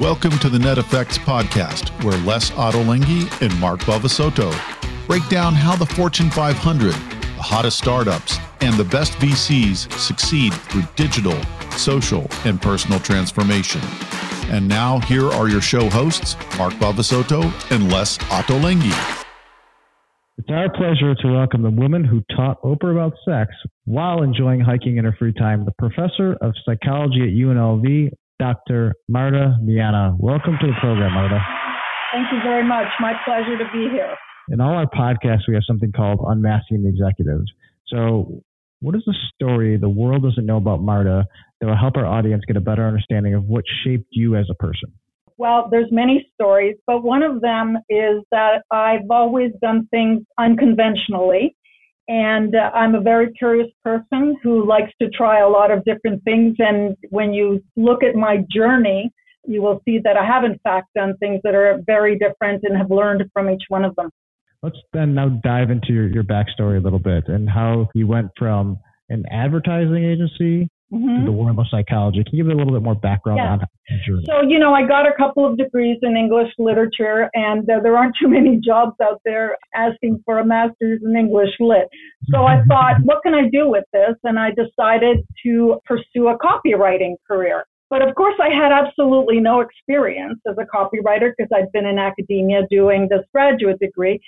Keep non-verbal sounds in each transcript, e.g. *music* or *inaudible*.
Welcome to the Net Effects podcast, where Les Ottolenghi and Mark Bavisotto break down how the Fortune 500, the hottest startups, and the best VCs succeed through digital, social, and personal transformation. And now, here are your show hosts, Mark Bavisotto and Les Ottolenghi. It's our pleasure to welcome the woman who taught Oprah about sex while enjoying hiking in her free time, the professor of psychology at UNLV, Dr. Marta Meana. Welcome to the program, Marta. Thank you very much. My pleasure to be here. In all our podcasts, we have something called Unmasking the Executives. So, what is the story the world doesn't know about Marta that will help our audience get a better understanding of what shaped you as a person? Well, there's many stories, but one of them is that I've always done things unconventionally. And uh, I'm a very curious person who likes to try a lot of different things. And when you look at my journey, you will see that I have, in fact, done things that are very different and have learned from each one of them. Let's then now dive into your, your backstory a little bit and how you went from an advertising agency mm-hmm. to the world of psychology. Can you give me a little bit more background yeah. on that journey? So, you know, I got a couple of degrees in English literature, and uh, there aren't too many jobs out there asking for a master's in English lit. So I thought, what can I do with this? And I decided to pursue a copywriting career. But of course, I had absolutely no experience as a copywriter because I'd been in academia doing this graduate degree.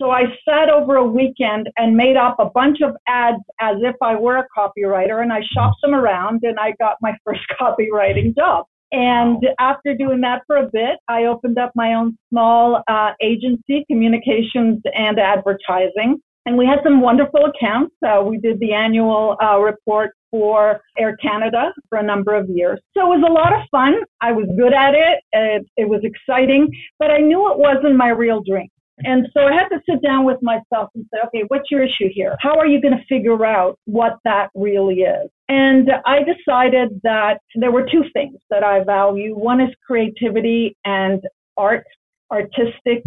So I sat over a weekend and made up a bunch of ads as if I were a copywriter and I shopped them around and I got my *laughs* first copywriting job. And after doing that for a bit, I opened up my own small uh, agency, communications and advertising. And we had some wonderful accounts. Uh, we did the annual uh, report for Air Canada for a number of years. So it was a lot of fun. I was good at it. It, it was exciting, but I knew it wasn't my real dream. And so I had to sit down with myself and say, okay, what's your issue here? How are you going to figure out what that really is? And I decided that there were two things that I value. One is creativity and art, artistic,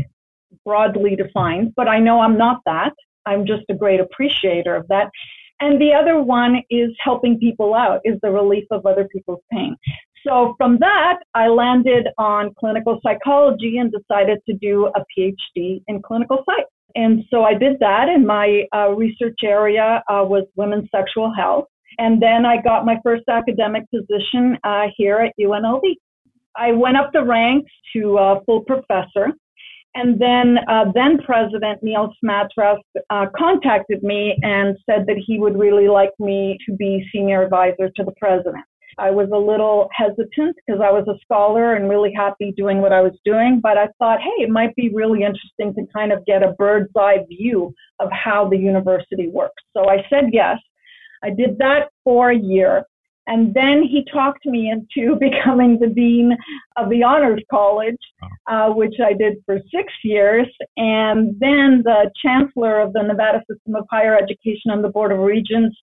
broadly defined, but I know I'm not that. I'm just a great appreciator of that. And the other one is helping people out, is the relief of other people's pain. So from that, I landed on clinical psychology and decided to do a PhD in clinical psych. And so I did that, and my uh, research area uh, was women's sexual health. And then I got my first academic position uh, here at UNLV. I went up the ranks to a full professor. And then, uh, then President Neal Smatresk uh, contacted me and said that he would really like me to be senior advisor to the president. I was a little hesitant because I was a scholar and really happy doing what I was doing, but I thought, hey, it might be really interesting to kind of get a bird's eye view of how the university works. So I said yes. I did that for a year. And then he talked me into *laughs* becoming the dean of the honors college, uh, which I did for six years. And then the chancellor of the Nevada System of Higher Education and the Board of Regents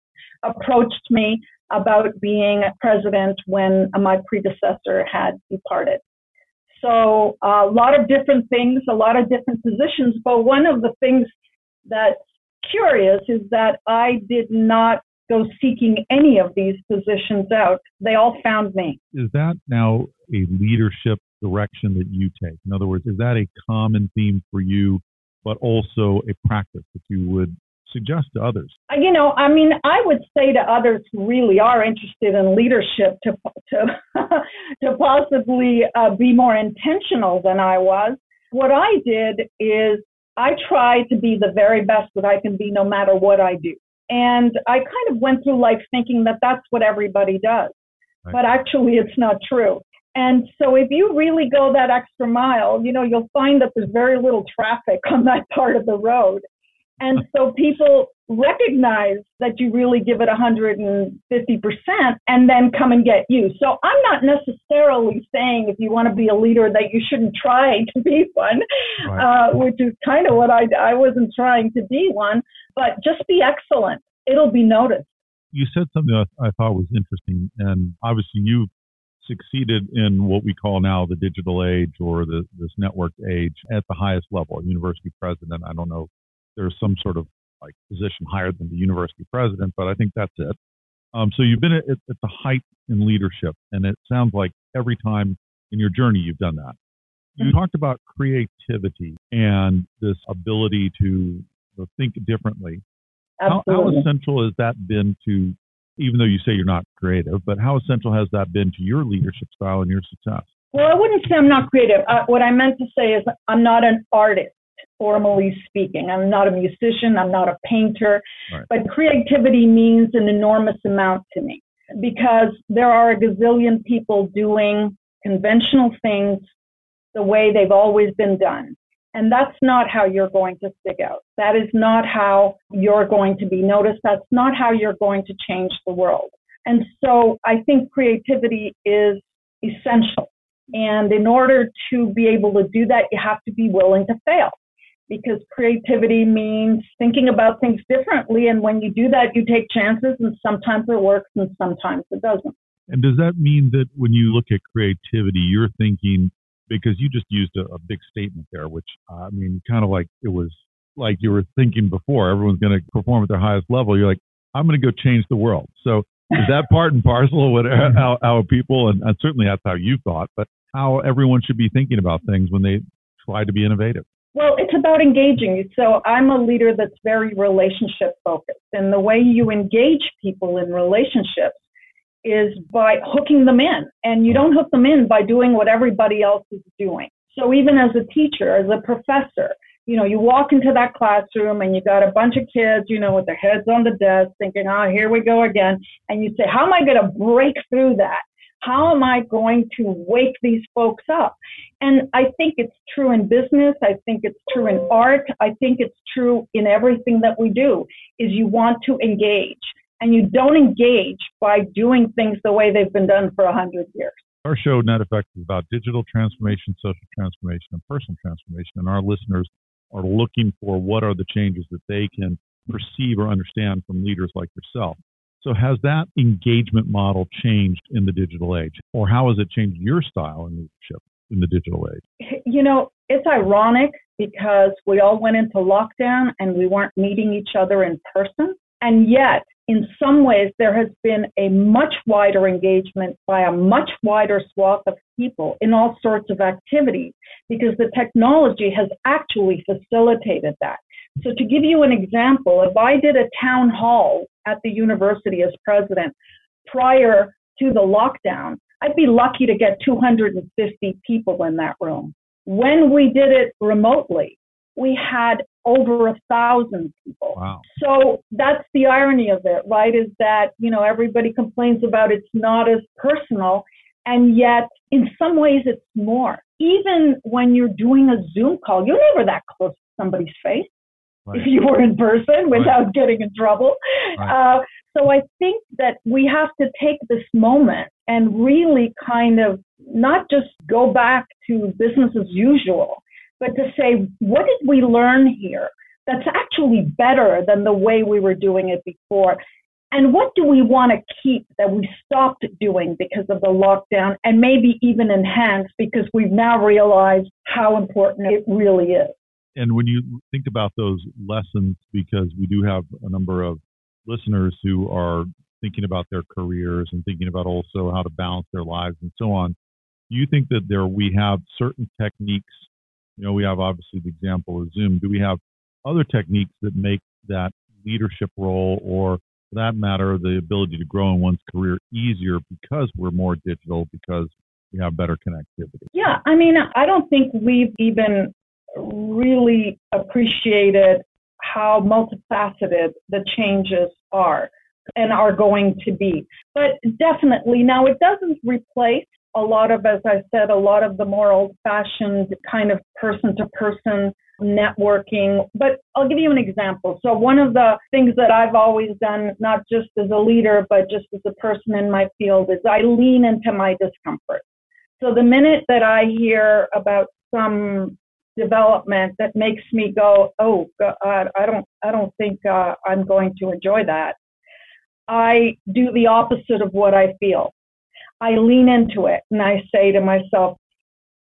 approached me about being president when my predecessor had departed. So a lot of different things, a lot of different positions, but one of the things that's curious is that I did not go seeking any of these positions out. They all found me. Is that now a leadership direction that you take? In other words, is that a common theme for you, but also a practice that you would suggest to others? Uh, you know, I mean, I would say to others who really are interested in leadership to to *laughs* to possibly uh, be more intentional than I was. What I did is I try to be the very best that I can be, no matter what I do. And I kind of went through life thinking that that's what everybody does, right. but actually, it's not true. And so if you really go that extra mile, you know, you'll find that there's very little traffic on that *laughs* part of the road. And so people recognize that you really give it 150% and then come and get you. So I'm not necessarily saying if you want to be a leader that you shouldn't try to be one, right. uh, which is kind of what I, I wasn't trying to be one, but just be excellent. It'll be noticed. You said something that I thought was interesting, and obviously you've succeeded in what we call now the digital age or the, this networked age at the highest level, university president. I don't know there's some sort of like position higher than the university president, but I think that's it. Um, so you've been at, at, the height in leadership, and it sounds like every time in your journey, you've done that. You mm-hmm. talked about creativity and this ability to think differently. How, how, essential has that been to, even though you say you're not creative, but how essential has that been to your leadership style and your success? Well, I wouldn't say I'm not creative. Uh, what I meant to say is I'm not an artist, formally speaking. I'm not a musician. I'm not a painter. Right. But creativity means an enormous amount to me because there are a gazillion people doing conventional things the way they've always been done. And that's not how you're going to stick out. That is not how you're going to be noticed. That's not how you're going to change the world. And so I think creativity is essential. And in order to be able to do that, you have to be willing to fail because creativity means thinking about things differently. And when you do that, you take chances, and sometimes it works and sometimes it doesn't. And does that mean that when you look at creativity, you're thinking, because you just used a, a big statement there, which uh, I mean, kind of like it was like you were thinking before, everyone's going to perform at their highest level. You're like, I'm going to go change the world. So is that part and parcel of what *laughs* how, how people, and, and certainly that's how you thought, but how everyone should be thinking about things when they try to be innovative? Well, it's about engaging. So I'm a leader that's very relationship focused. And the way you engage people in relationships is by hooking them in. And you don't hook them in by doing what everybody else is doing. So even as a teacher, as a professor, you know, you walk into that classroom and you got a bunch of kids, you know, with their heads on the desk thinking, oh, here we go again. And you say, how am I going to break through that? How am I going to wake these folks up? And I think it's true in business. I think it's true in art. I think it's true in everything that we do is you want to engage and you don't engage by doing things the way they've been done for a hundred years. Our show, Net Effect, is about digital transformation, social transformation, and personal transformation. And our listeners are looking for what are the changes that they can perceive or understand from leaders like yourself. So, has that engagement model changed in the digital age, or how has it changed your style in leadership in the digital age? You know, it's ironic because we all went into lockdown and we weren't meeting each other in person. And yet, in some ways, there has been a much wider engagement by a much wider swath of people in all sorts of activities because the technology has actually facilitated that. So, to give you an example, if I did a town hall at the university as president prior to the lockdown, I'd be lucky to get 250 people in that room. When we did it remotely, we had over a thousand people. Wow. So that's the irony of it, right? Is that, you know, everybody complains about it's not as personal. And yet, in some ways, it's more. Even when you're doing a Zoom call, you're never that close to somebody's face right. if you were in person without right. getting in trouble. Right. Uh, so I think that we have to take this moment and really kind of not just go back to business as usual, but to say, what did we learn here that's actually better than the way we were doing it before? And what do we want to keep that we stopped doing because of the lockdown and maybe even enhance because we've now realized how important it really is? And when you think about those lessons, because we do have a number of listeners who are thinking about their careers and thinking about also how to balance their lives and so on, do you think that there we have certain techniques you know, we have obviously the example of Zoom. Do we have other techniques that make that leadership role or for that matter, the ability to grow in one's career easier because we're more digital, because we have better connectivity? Yeah, I mean, I don't think we've even really appreciated how multifaceted the changes are and are going to be. But definitely, now it doesn't replace a lot of, as I said, a lot of the more old fashioned kind of person to person networking. But I'll give you an example. So, one of the things that I've always done, not just as a leader, but just as a person in my field, is I lean into my discomfort. So, the minute that I hear about some development that makes me go, oh God, I don't, I don't think uh, I'm going to enjoy that. I do the opposite of what I feel. I lean into it and I say to myself,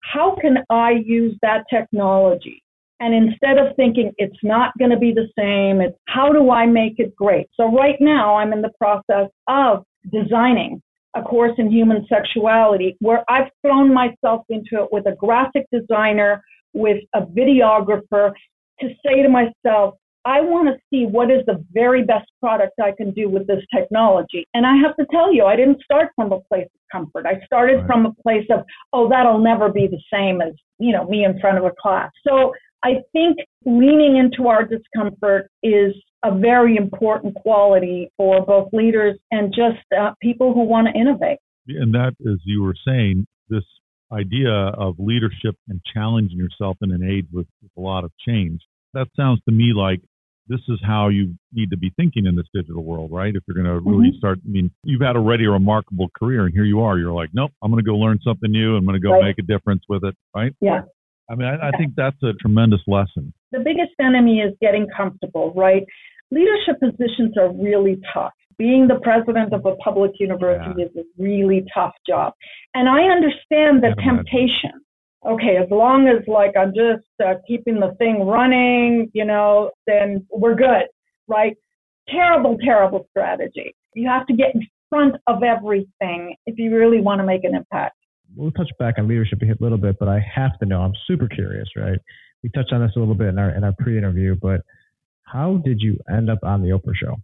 how can I use that technology? And instead of thinking it's not going to be the same, it's how do I make it great? So right now I'm in the process of designing a course in human sexuality where I've thrown myself into it with a graphic designer, with a videographer to say to myself, I want to see what is the very best product I can do with this technology. And I have to tell you, I didn't start from a place of comfort. I started right. from a place of, oh, that'll never be the same as, you know, me in front of a class. So I think leaning into our discomfort is a very important quality for both leaders and just uh, people who want to innovate. And that, as you were saying, this idea of leadership and challenging yourself in an age with, with a lot of change. That sounds to me like this is how you need to be thinking in this digital world, right? If you're going to really mm-hmm. start, I mean, you've had already a remarkable career, and here you are. You're like, nope, I'm going to go learn something new. I'm going to go right. make a difference with it, right? Yeah. I mean, I, I think that's a tremendous lesson. The biggest enemy is getting comfortable, right? Leadership positions are really tough. Being the president of a public university yeah. is a really tough job. And I understand the temptation. Okay, as long as like I'm just uh, keeping the thing running, you know, then we're good, right? Terrible, terrible strategy. You have to get in front of everything if you really want to make an impact we'll touch back on leadership a little bit, but I have to know. I'm super curious, right? We touched on this a little bit in our in our pre-interview, but how did you end up on the Oprah show?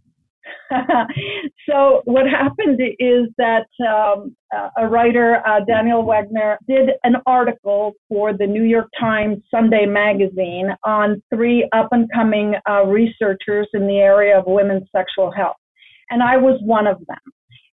*laughs* so what happened is that um, a writer, uh, Daniel Bergner, did an article for the New York Times Sunday magazine on three up-and-coming uh, researchers in the area of women's sexual health, and I was one of them.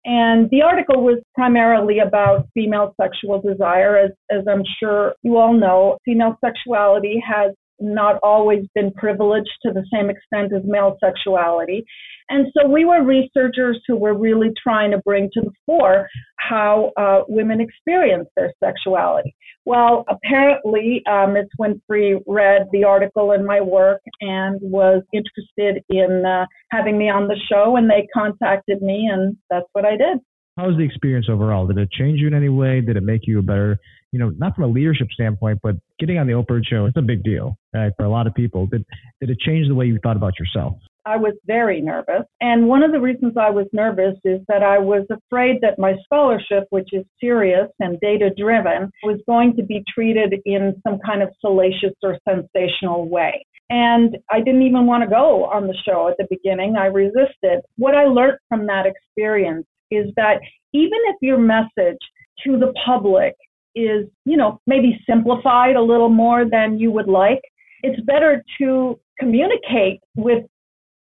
And the article was primarily about female sexual desire. As, as I'm sure you all know, female sexuality has not always been privileged to the same extent as male sexuality. And so we were researchers who were really trying to bring to the fore how uh, women experience their sexuality. Well, apparently, uh, Ms. Winfrey read the article in my work and was interested in uh, having me on the show, and they contacted me, and that's what I did. How was the experience overall? Did it change you in any way? Did it make you a better, you know, not from a leadership standpoint, but getting on the Oprah show, it's a big deal right, for a lot of people. Did, did it change the way you thought about yourself? I was very nervous. And one of the reasons I was nervous is that I was afraid that my scholarship, which is serious and data driven, was going to be treated in some kind of salacious or sensational way. And I didn't even want to go on the show at the beginning. I resisted. What I learned from that experience is that even if your message to the public is, you know, maybe simplified a little more than you would like, it's better to communicate with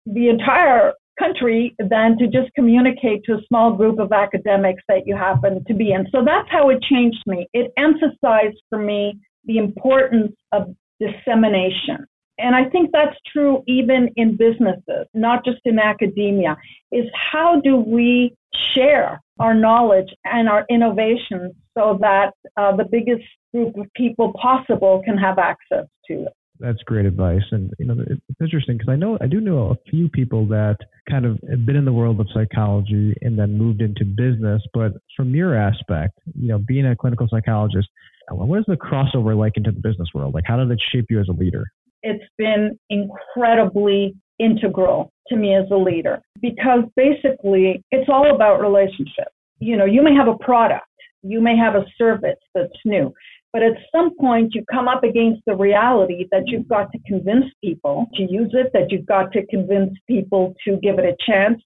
the entire country than to just communicate to a small group of academics that you happen to be in. So that's how it changed me. It emphasized for me the importance of dissemination. And I think that's true even in businesses, not just in academia, is how do we share our knowledge and our innovations so that uh, the biggest group of people possible can have access to it that's great advice. And you know, it's interesting because I know I do know a few people that kind of have been in the world of psychology and then moved into business. But from your aspect, you know, being a clinical psychologist, what is the crossover like into the business world? Like, how did it shape you as a leader? It's been incredibly integral to me as a leader because basically it's all about relationships. You know, you may have a product, you may have a service that's new, but at some point, you come up against the reality that you've got to convince people to use it, that you've got to convince people to give it a chance.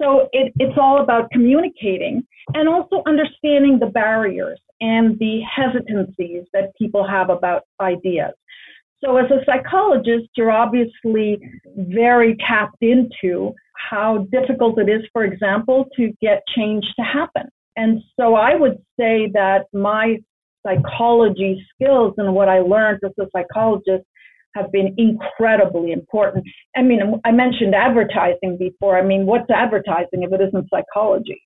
So it, it's all about communicating and also understanding the barriers and the hesitancies that people have about ideas. So, as a psychologist, you're obviously very tapped into how difficult it is, for example, to get change to happen. And so I would say that my psychology skills and what I learned as a psychologist have been incredibly important. I mean, I mentioned advertising before. I mean, what's advertising if it isn't psychology?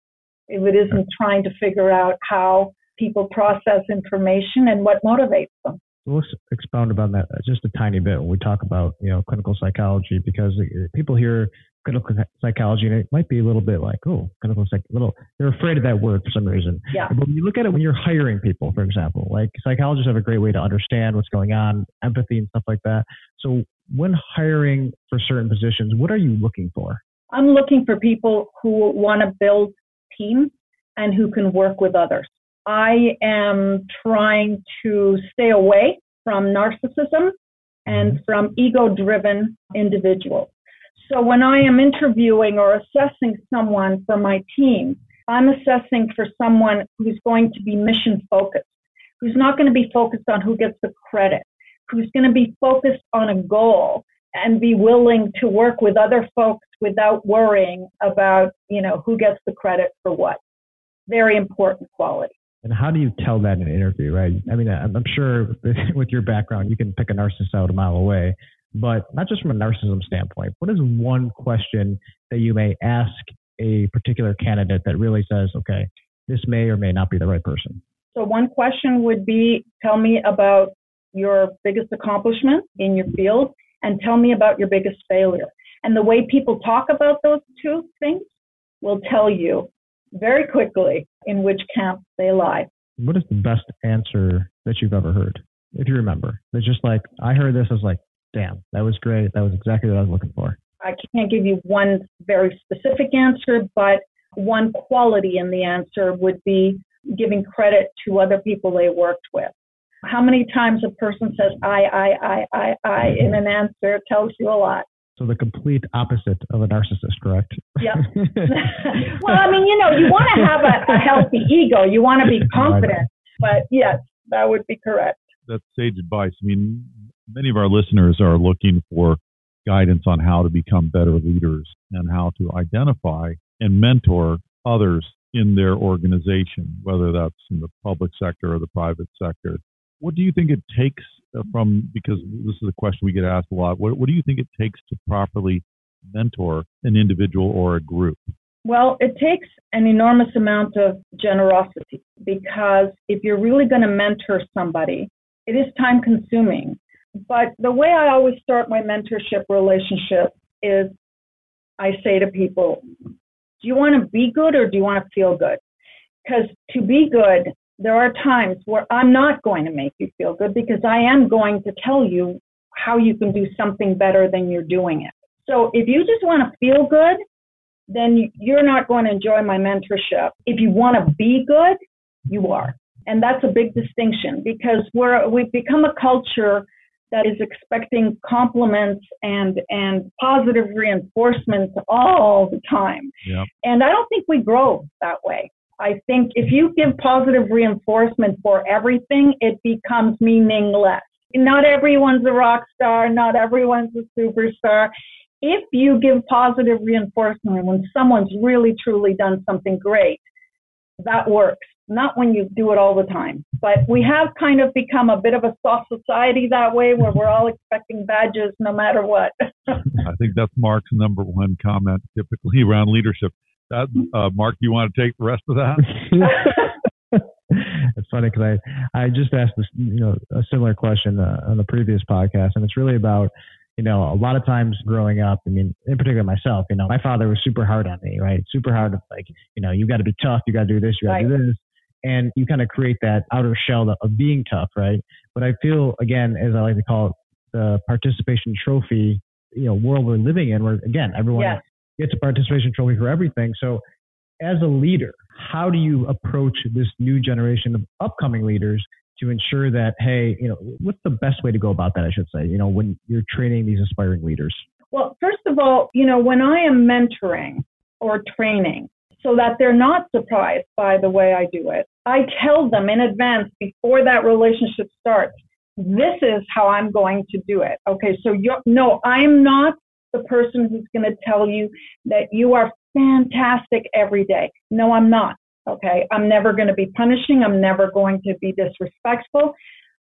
If it isn't trying to figure out how people process information and what motivates them? Let's expound about that uh, just a tiny bit when we talk about you know clinical psychology because uh, people hear clinical psychology and it might be a little bit like oh clinical psych little they're afraid of that word for some reason. Yeah. But when you look at it when you're hiring people for example like psychologists have a great way to understand what's going on empathy and stuff like that. So when hiring for certain positions what are you looking for? I'm looking for people who want to build teams and who can work with others. I am trying to stay away from narcissism and mm-hmm. from ego driven individuals. So when I am interviewing or assessing someone for my team, I'm assessing for someone who's going to be mission focused, who's not going to be focused on who gets the credit, who's going to be focused on a goal and be willing to work with other folks without worrying about, you know, who gets the credit for what. Very important quality. And how do you tell that in an interview, right? I mean, I'm sure *laughs* with your background, you can pick a narcissist out a mile away, but not just from a narcissism standpoint. What is one question that you may ask a particular candidate that really says, okay, this may or may not be the right person? So, one question would be tell me about your biggest accomplishment in your field and tell me about your biggest failure. And the way people talk about those two things will tell you very quickly in which camp they lie. What is the best answer that you've ever heard, if you remember? It's just like, I heard this, I was like, damn, that was great. That was exactly what I was looking for. I can't give you one very specific answer, but one quality in the answer would be giving credit to other people they worked with. How many times a person says I, I, I, I, I in an answer tells you a lot. So the complete opposite of a narcissist, correct? Yeah. *laughs* well, I mean, you know, you want to have a, a healthy ego. You want to be confident. But yes, that would be correct. That's sage advice. I mean, many of our listeners are looking for guidance on how to become better leaders and how to identify and mentor others in their organization, whether that's in the public sector or the private sector. What do you think it takes uh, from, because this is a question we get asked a lot, what, what do you think it takes to properly mentor an individual or a group? Well, it takes an enormous amount of generosity because if you're really going to mentor somebody, it is time consuming. But the way I always start my mentorship relationship is I say to people, do you want to be good or do you want to feel good? Because to be good, there are times where I'm not going to make you feel good because I am going to tell you how you can do something better than you're doing it. So if you just want to feel good, then you're not going to enjoy my mentorship. If you want to be good, you are. And that's a big distinction because we're, we've become a culture that is expecting compliments and and positive reinforcements all the time. Yep. And I don't think we grow that way. I think if you give positive reinforcement for everything, it becomes meaningless. Not everyone's a rock star, not everyone's a superstar. If you give positive reinforcement when someone's really truly done something great, that works not when you do it all the time. But we have kind of become a bit of a soft society that way where we're all expecting badges no matter what. *laughs* I think that's Mark's number one comment typically around leadership. That, uh, Mark, do you want to take the rest of that? *laughs* it's funny because I, I just asked this, you know, a similar question uh, on the previous podcast, and it's really about you know, a lot of times growing up, I mean, in particular myself, you know, my father was super hard on me, right? Super hard, like, you know, you got to be tough, you got to do this, you got to right. do this and you kind of create that outer shell of being tough, right? But I feel again, as I like to call it, the participation trophy, you know, world we're living in, where again everyone yes. Gets a participation trophy for everything. So, as a leader, how do you approach this new generation of upcoming leaders to ensure that, hey, you know, what's the best way to go about that? I should say, you know, when you're training these aspiring leaders. Well, first of all, you know, when I am mentoring or training, so that they're not surprised by the way I do it. I tell them in advance before that relationship starts, this is how I'm going to do it. Okay, so you no, I'm not the person who's going to tell you that you are fantastic every day. No, I'm not. Okay, I'm never going to be punishing. I'm never going to be disrespectful.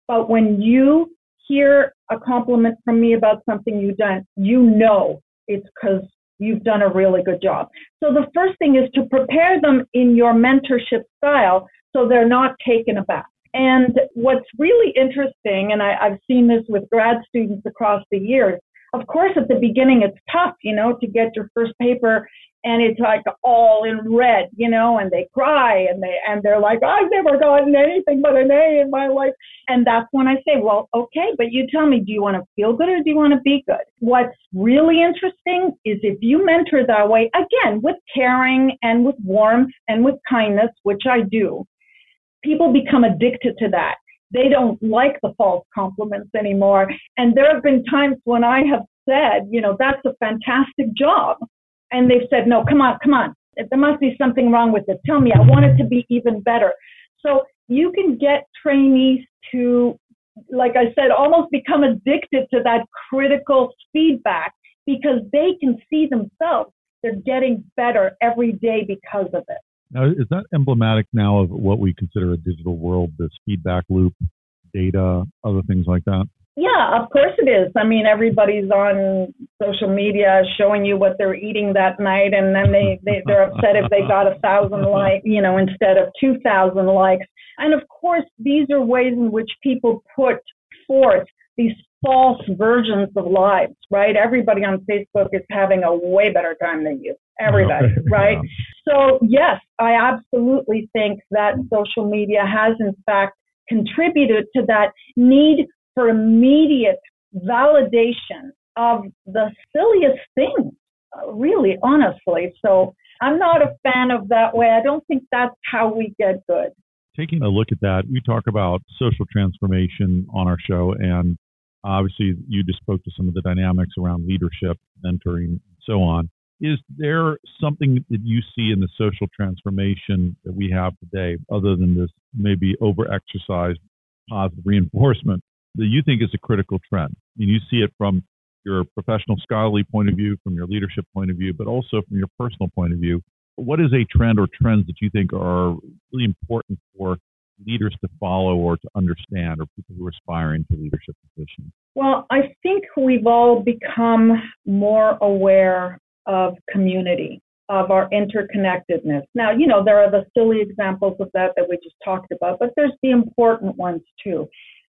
But when you hear a compliment from me about something you've done, you know it's because you've done a really good job. So the first thing is to prepare them in your mentorship style so they're not taken aback. And what's really interesting, and I, have seen this with grad students across the years, of course, at the beginning, it's tough, you know, to get your first paper and it's like all in red, you know, and they cry and they and they're like, I've never gotten anything but an A in my life. And that's when I say, well, okay, but you tell me, do you want to feel good or do you want to be good? What's really interesting is if you mentor that way, again, with caring and with warmth and with kindness, which I do, people become addicted to that. They don't like the false compliments anymore. And there have been times when I have said, you know, that's a fantastic job and they've said, no, come on, come on. There must be something wrong with it. Tell me, I want it to be even better. So you can get trainees to, like I said, almost become addicted to that critical feedback because they can see themselves. They're getting better every day because of it. Now, is that emblematic now of what we consider a digital world, this feedback loop, data, other things like that? Yeah, of course it is. I mean, everybody's on social media showing you what they're eating that night, and then they, they they're upset if they got a thousand *laughs* likes, you know, instead of two thousand likes. And of course, these are ways in which people put forth these false versions of lives, right? Everybody on Facebook is having a way better time than you. Everybody, *laughs* right? So yes, I absolutely think that social media has in fact contributed to that need for immediate validation of the silliest things, really, honestly. So I'm not a fan of that way. I don't think that's how we get good. Taking a look at that, we talk about social transformation on our show, and obviously you just spoke to some of the dynamics around leadership, mentoring, and so on. Is there something that you see in the social transformation that we have today, other than this maybe over exercised positive reinforcement that you think is a critical trend? And you see it from your professional scholarly point of view, from your leadership point of view, but also from your personal point of view. What is a trend or trends that you think are really important for leaders to follow or to understand or people who are aspiring to leadership positions? Well, I think we've all become more aware of community, of our interconnectedness. Now, you know, there are the silly examples of that that we just talked about, but there's the important ones too.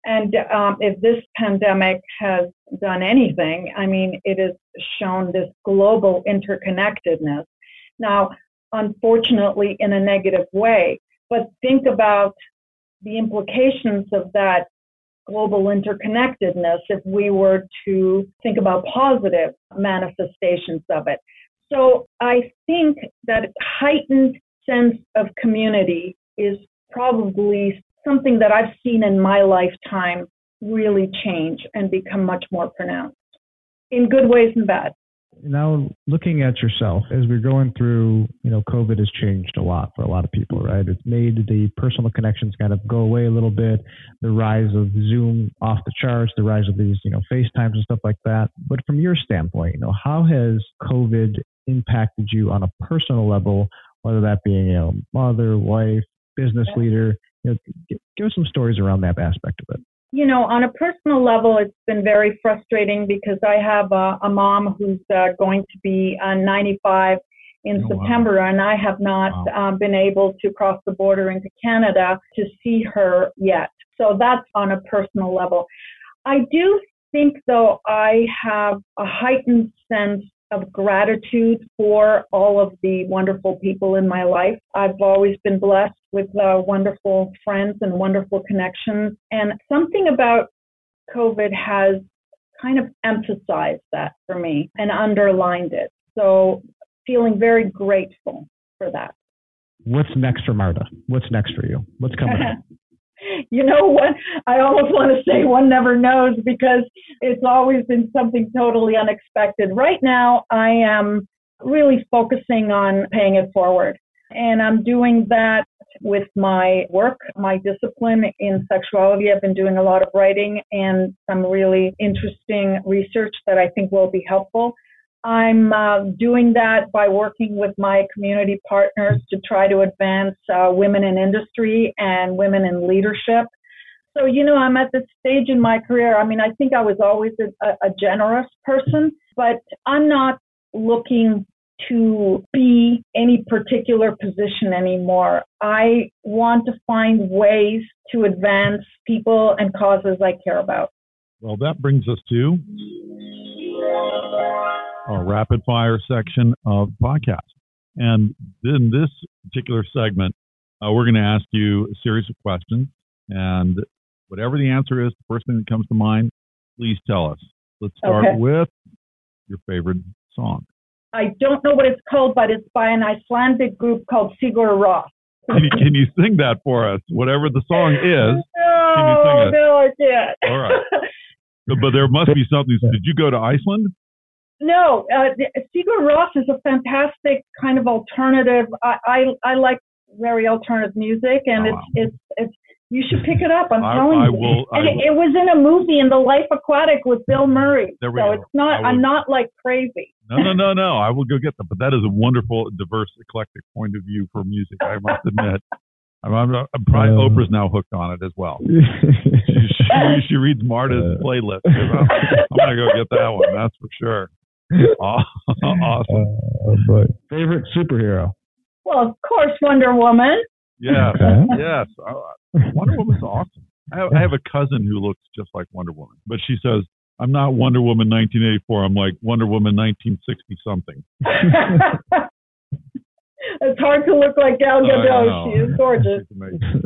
And um, if this pandemic has done anything, I mean, it has shown this global interconnectedness. Now, unfortunately, in a negative way, but think about the implications of that global interconnectedness if we were to think about positive manifestations of it. So I think that heightened sense of community is probably something that I've seen in my lifetime really change and become much more pronounced in good ways and bad. Now, looking at yourself as we're going through, you know, COVID has changed a lot for a lot of people, right? It's made the personal connections kind of go away a little bit. The rise of Zoom off the charts, the rise of these, you know, FaceTimes and stuff like that. But from your standpoint, you know, how has COVID impacted you on a personal level, whether that being, you know, mother, wife, business leader? You know, give us some stories around that aspect of it. You know, on a personal level, it's been very frustrating because I have a, a mom who's uh, going to be uh, 95 in oh, September, wow. and I have not wow. uh, been able to cross the border into Canada to see her yet. So that's on a personal level. I do think, though, I have a heightened sense of gratitude for all of the wonderful people in my life. I've always been blessed with uh, wonderful friends and wonderful connections. And something about COVID has kind of emphasized that for me and underlined it. So feeling very grateful for that. What's next for Marta? What's next for you? What's coming *laughs* *laughs* you know what? I almost want to say one never knows because it's always been something totally unexpected. Right now, I am really focusing on paying it forward. And I'm doing that with my work, my discipline in sexuality. I've been doing a lot of writing and some really interesting research that I think will be helpful. I'm uh, doing that by working with my community partners to try to advance uh, women in industry and women in leadership. So, you know, I'm at this stage in my career. I mean, I think I was always a, a generous person, but I'm not looking to be any particular position anymore. I want to find ways to advance people and causes I care about. Well, that brings us to our rapid fire section of the podcast. And in this particular segment, uh, we're going to ask you a series of questions. And whatever the answer is, the first thing that comes to mind, please tell us. Let's start Okay. with your favorite song. I don't know what it's called, but it's by an Icelandic group called Sigur Rós. Can you, can you sing that for us? Whatever the song *laughs* is. No, Can you sing no, I can't. All right. But, but there must be something. *laughs* Did you go to Iceland? No, uh, Sigur Rós is a fantastic kind of alternative. I, I, I like very alternative music, and Oh, it's, wow. it's, it's, you should pick it up. I'm I- telling I you. will- I and it, will. it was in a movie in The Life Aquatic with Bill Murray. There we so go. it's not, I I'm not like crazy. No, no, no, no. I will go get them. But that is a wonderful, diverse, eclectic point of view for music. I must admit. *laughs* I'm, I'm, I'm probably Uh, Oprah's now hooked on it as well. *laughs* She, she, she reads Marta's Uh. playlist. You know? I'm gonna go get that one. That's for sure. *laughs* Aw- *laughs* awesome. Uh, but favorite superhero? Well, of course, Wonder Woman. Yes, *laughs* Okay. yes. Uh, Wonder Woman's awesome. I have, I have a cousin who looks just like Wonder Woman, but she says I'm not Wonder Woman 1984. I'm like Wonder Woman 1960 something. it's hard to look like Gal I Gadot. She is gorgeous. She's amazing.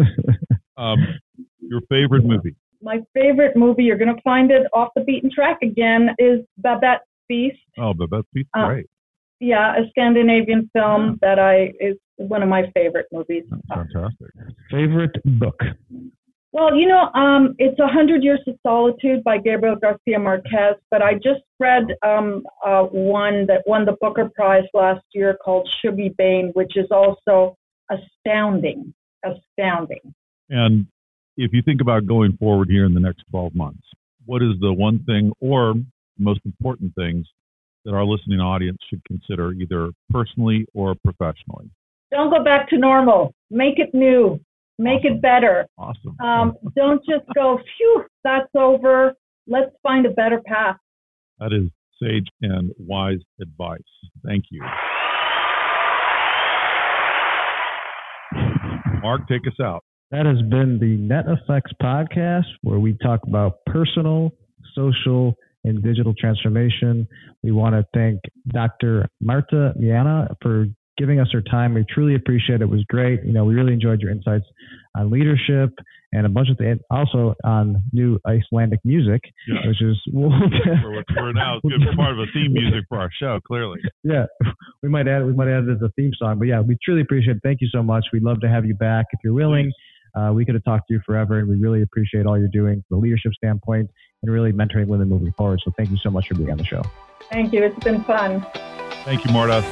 Um, your favorite movie? My favorite movie, you're going to find it off the beaten track again, is Babette's Feast. Oh, but that's Pete's Uh, great. Yeah, a Scandinavian film that I is one of my favorite movies. That's fantastic. favorite book? Well, you know, um, it's A Hundred Years of Solitude by Gabriel Garcia Marquez, but I just read um, uh, one that won the Booker Prize last year called Shuggie Bain, which is also astounding, astounding. And if you think about going forward here in the next 12 months, what is the one thing or most important things that our listening audience should consider either personally or professionally? Don't go back to normal. Make it new. Make Awesome. it better. Awesome. Um, *laughs* don't just go, phew, that's over. Let's find a better path. That is sage and wise advice. Thank you. Mark, take us out. That has been the Net Effects podcast, where we talk about personal, social, and digital transformation. We want to thank Dr. Marta Meana for giving us her time. We truly appreciate it. It was great. You know, we really enjoyed your insights on leadership and a bunch of things, also on new Icelandic music, Yeah. which is *laughs* We're, we're now good part of a theme music for our show, clearly. yeah, we might add we might add it as a theme song. But yeah, we truly appreciate it. Thank you so much. We'd love to have you back if you're willing. Uh, we could have talked to you forever, and we really appreciate all you're doing from a leadership standpoint and really mentoring women moving forward. So thank you so much for being on the show. Thank you. It's been fun. Thank you, Marta.